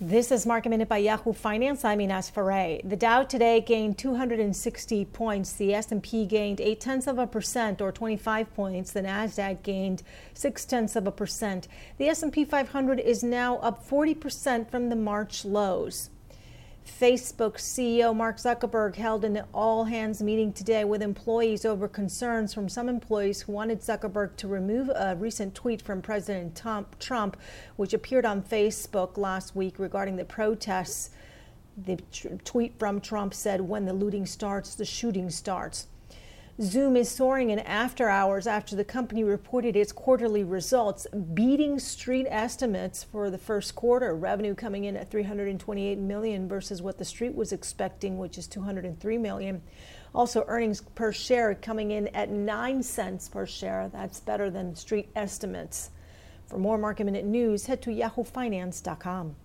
This is Market Minute by Yahoo Finance. I'm Ines Ferre. The Dow today gained 260 points. The S&P gained 8 tenths of a percent, or 25 points. The Nasdaq gained 6 tenths of a percent. The S&P 500 is now up 40 percent from the March lows. Facebook CEO Mark Zuckerberg held an all hands meeting today with employees over concerns from some employees who wanted Zuckerberg to remove a recent tweet from President Trump, which appeared on Facebook last week regarding the protests. The tweet from Trump said, When the looting starts, the shooting starts. Zoom is soaring in after hours after the company reported its quarterly results, beating street estimates for the first quarter. Revenue coming in at 328 million versus what the street was expecting, which is 203 million. Also, earnings per share coming in at 9 cents per share. That's better than street estimates. For more market minute news, head to yahoofinance.com.